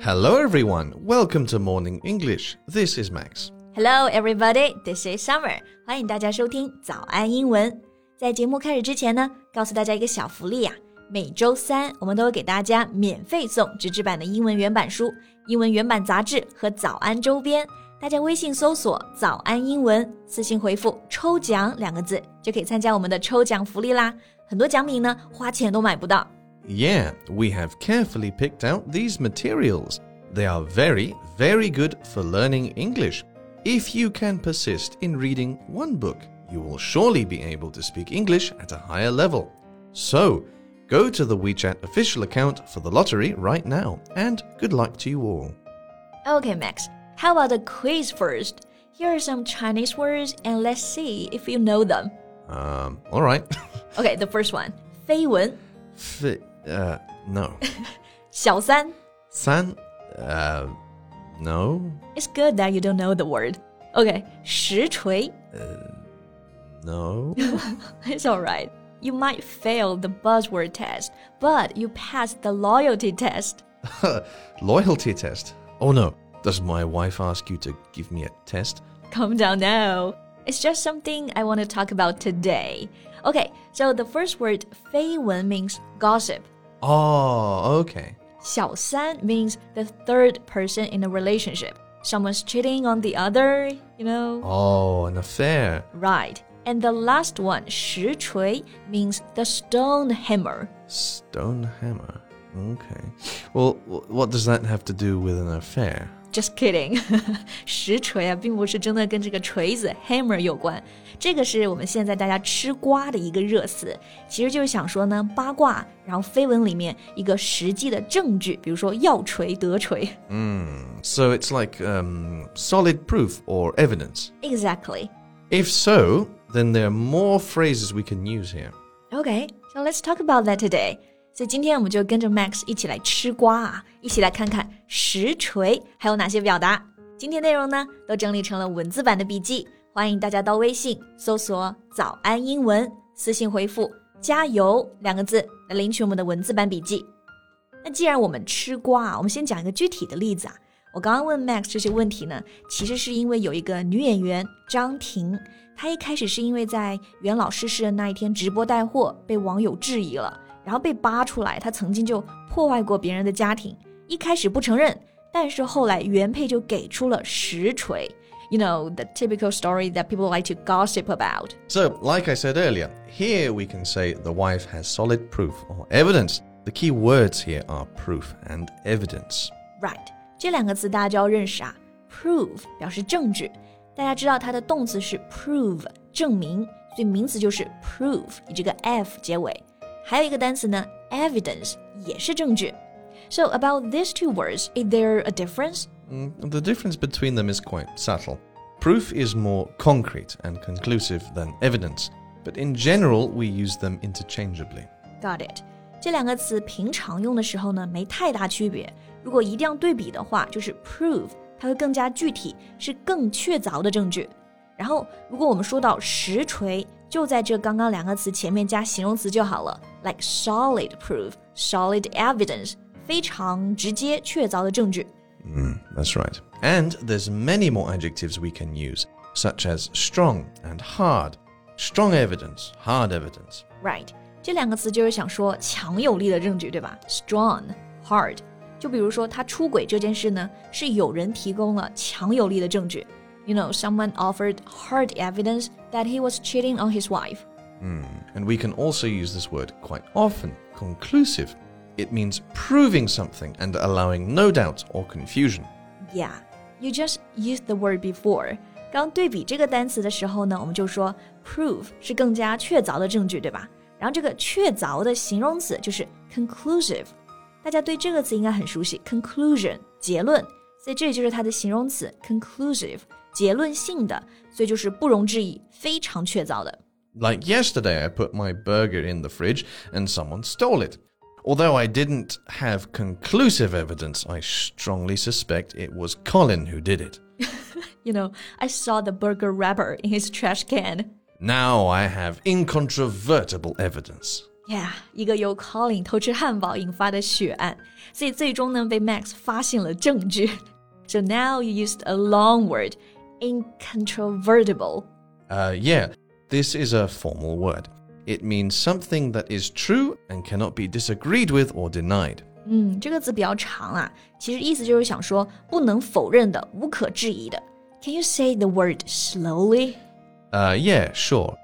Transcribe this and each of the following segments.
Hello, everyone. Welcome to Morning English. This is Max. Hello, everybody. This is Summer. 欢迎大家收听早安英文。在节目开始之前呢，告诉大家一个小福利呀、每周三我们都会给大家免费送纸质版的英文原版书、英文原版杂志和早安周边。大家微信搜索“早安英文”，私信回复“抽奖”两个字，就可以参加我们的抽奖福利啦。很多奖品呢，花钱都买不到。 Yeah, we have carefully picked out these materials. They are very, very good for learning English. If you can persist in reading one book, you will surely be able to speak English at a higher level. So, go to the WeChat official account for the lottery right now, and good luck to you all. Okay, Max. How about the quiz first? Here are some Chinese words, and let's see if you know them. Um, all right. Okay, the first one. 绯闻 Fi- uh, no. 小三 San, uh, no. It's good that you don't know the word. Okay, 实锤 No. It's alright. You might fail the buzzword test, but you passed the loyalty test. Loyalty test. Oh no. Does my wife ask you to give me a test? Calm down now. It's just something I want to talk about today. Okay, so the first word 绯闻 means gossip. Oh, okay. 小三 means the third person in a relationship. Someone's cheating on the other, you know? Oh, an affair. Right. And the last one, 实锤 means the stone hammer. Stone hammer. Okay. Well, wh- what does that have to do with an affair? Just kidding，实锤啊，并不是真的跟这个锤子 hammer 有关，这个是我们现在大家吃瓜的一个热词，其实就是想说呢，八卦，然后绯闻里面一个实际的证据，比如说要锤得锤。 So it's like um, solid proof or evidence. Exactly. If so, then there are more phrases we can use here. Okay, so let's talk about that today. 所以今天我们就跟着 Max 一起来吃瓜啊，一起来看看实锤还有哪些表达。今天内容呢都整理成了文字版的笔记，欢迎大家到微信搜索“早安英文”，私信回复“加油”两个字来领取我们的文字版笔记。那既然我们吃瓜啊，我们先讲一个具体的例子啊。我刚刚问 Max 这些问题呢，其实是因为有一个女演员张婷，她一开始是因为在袁老逝世的那一天直播带货被网友质疑了，然后被扒出来，他曾经就破坏过别人的家庭。一开始不承认，但是后来原配就给出了实锤。you know, the typical story that people like to gossip about. So, like I said earlier, here we can say the wife has solid proof or evidence. The key words here are proof and evidence. Right. 这两个词大家就要认识啊，proof 表示证据，大家知道它的动词是 prove 证明，所以名词就是 proof 还有一个单词呢，evidence 也是证据。So about these two words, is there a difference? Mm, the difference between them is quite subtle. Proof is more concrete and conclusive than evidence, but in general we use them interchangeably. Got it. 这两个词平常用的时候呢，没太大区别。如果一定要对比的话，就是 proof，它会更加具体，是更确凿的证据。然后，如果我们说到实锤就在这刚刚两个词前面加形容词就好了，like solid proof、solid evidence，非常直接、确凿的证据。 Mm, that's right. And there's many more adjectives we can use, such as strong and hard. Strong evidence, hard evidence. Right，这两个词就是想说强有力的证据，对吧？Strong、hard。就比如说他出轨这件事呢，是有人提供了强有力的证据。 you know, someone offered hard evidence that he was cheating on his wife. Mm. And we can also use this word quite often conclusive. It means proving something and allowing no doubt or confusion. Yeah, you just used the word before. 刚对比这个单词的时候呢，我们就说 proof 是更加确凿的证据，对吧？然后这个确凿的形容词就是 conclusive，大家对这个词应该很熟悉，conclusion 结论，所以这里就是它的形容词 conclusive。结论性的，所以就是不容置疑，非常确凿的。 Like yesterday, I put my burger in the fridge and someone stole it. Although I didn't have conclusive evidence, I strongly suspect it was Colin who did it. You know, I saw the burger wrapper in his trash can. Now I have incontrovertible evidence. Yeah，一个由 Colin 偷吃汉堡引发的血案，所以最终呢被 Max 发现了证据。So now you used a long word, incontrovertible. Uh, yeah, this is a formal word. It means something that is true and cannot be disagreed with or denied. 嗯，这个字比较长啊，其实意思就是想说不能否认的、无可置疑的。Can you say the word slowly? Uh, yeah, sure.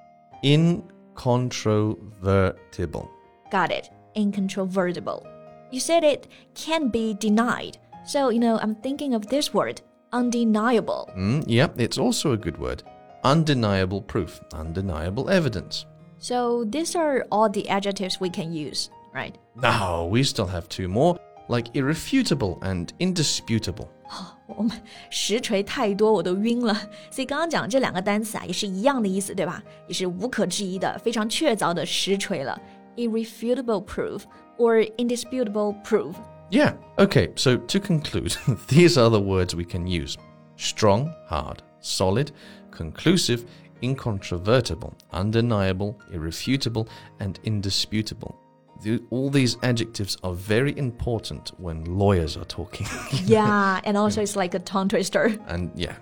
Incontrovertible. Got it. Incontrovertible. You said it can be denied. So, you know, I'm thinking of this word, undeniable. Mm, yep, it's also a good word. Undeniable proof, undeniable evidence. So, these are all the adjectives we can use, right? No, we still have two more, like irrefutable and indisputable. 我们实锤太多，我都晕了。所以刚刚讲这两个单词啊，也是一样的意思，对吧？也是无可置疑的、非常确凿的实锤了。Irrefutable proof or indisputable proof. Yeah, okay, so to conclude, these are the words we can use strong, hard, solid, conclusive, incontrovertible, undeniable, irrefutable, and indisputable. The, all these adjectives are very important when lawyers are talking. yeah, and also it's like a tongue twister. And yeah,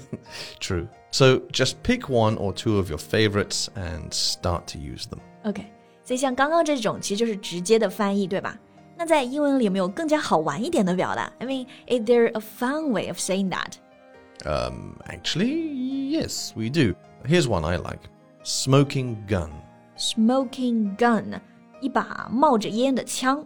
true. So just pick one or two of your favorites and start to use them. OK，所以像刚刚这种其实就是直接的翻译，对吧？ 那在英文里有没有更加好玩一点的表达？I mean, is there a fun way of saying that? Um, actually, yes, we do. Here's one I like: smoking gun. Smoking gun. 一把冒着烟的枪。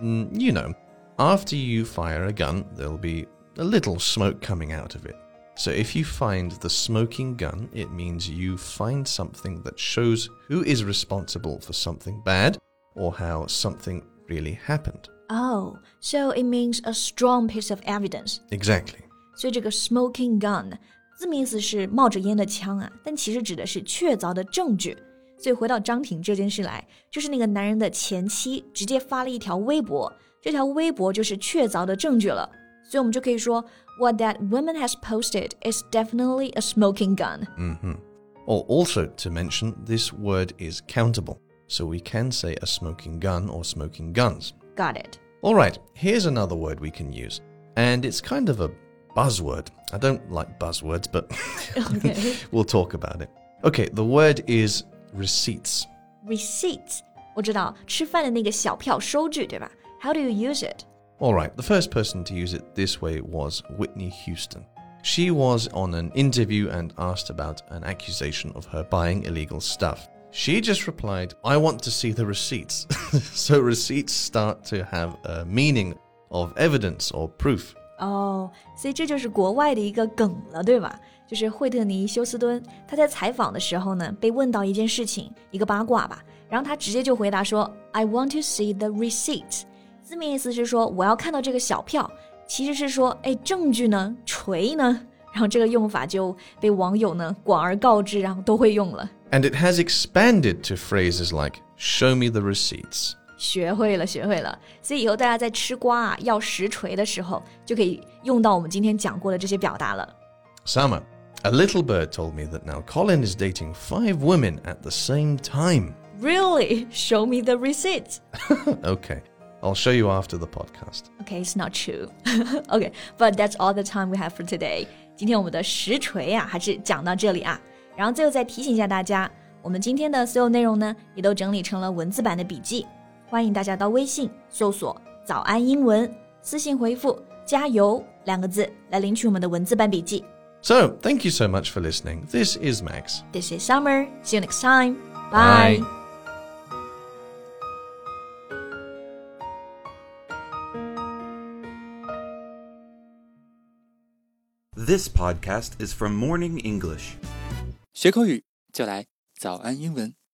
Mm, you know, after you fire a gun, there'll be a little smoke coming out of it. So if you find the smoking gun, it means you find something that shows who is responsible for something bad or how something really happened. Oh, so it means a strong piece of evidence. Exactly. So 所以这个 smoking gun 字面意思是冒着烟的枪啊，但其实指的是确凿的证据。所以回到张婷这件事来，就是那个男人的前妻直接发了一条微博，这条微博就是确凿的证据了。所以我们就可以说，What that woman has posted is definitely a smoking gun. Oh, also to mention, this word is countable. so we can say a smoking gun or smoking guns. Got it. All right, here's another word we can use, and it's kind of a buzzword. I don't like buzzwords, but okay. we'll talk about it. Okay, the word is receipts. Receipts. 我知道吃饭的那个小票收据，对吧？How do you use it? All right, the first person to use it this way was Whitney Houston. She was on an interview and asked about an accusation of her buying illegal stuff. She just replied, I want to see the receipts. so receipts start to have a meaning of evidence or proof. 哦，所以这就是国外的一个梗了，对吧？就是惠特尼·休斯敦，他在采访的时候呢，被问到一件事情，一个八卦吧，然后他直接就回答说：“I want to see the receipt。”字面意思是说我要看到这个小票，其实是说，哎，证据呢？锤呢？然后这个用法就被网友呢广而告之，然后都会用了。 And it has expanded to phrases like "Show me the receipts." 学会了，学会了。所以以后大家在吃瓜啊要实锤的时候，就可以用到我们今天讲过的这些表达了。Summer. A little bird told me that now Colin is dating five women at the same time. Really? Show me the receipts. okay. I'll show you after the podcast. Okay, it's not true. okay, but that's all the time we have for today. 今天我们的实锤啊，还是讲到这里啊。 然后最后再提醒一下大家，我们今天的所有内容呢，也都整理成了文字版的笔记。欢迎大家到微信搜索“早安英文”，私信回复“加油”两个字来领取我们的文字版笔记。so, thank you so much for listening. This is Max. This is Summer. See you next time. Bye. Bye. This podcast is from Morning English. 学口语就来早安英文。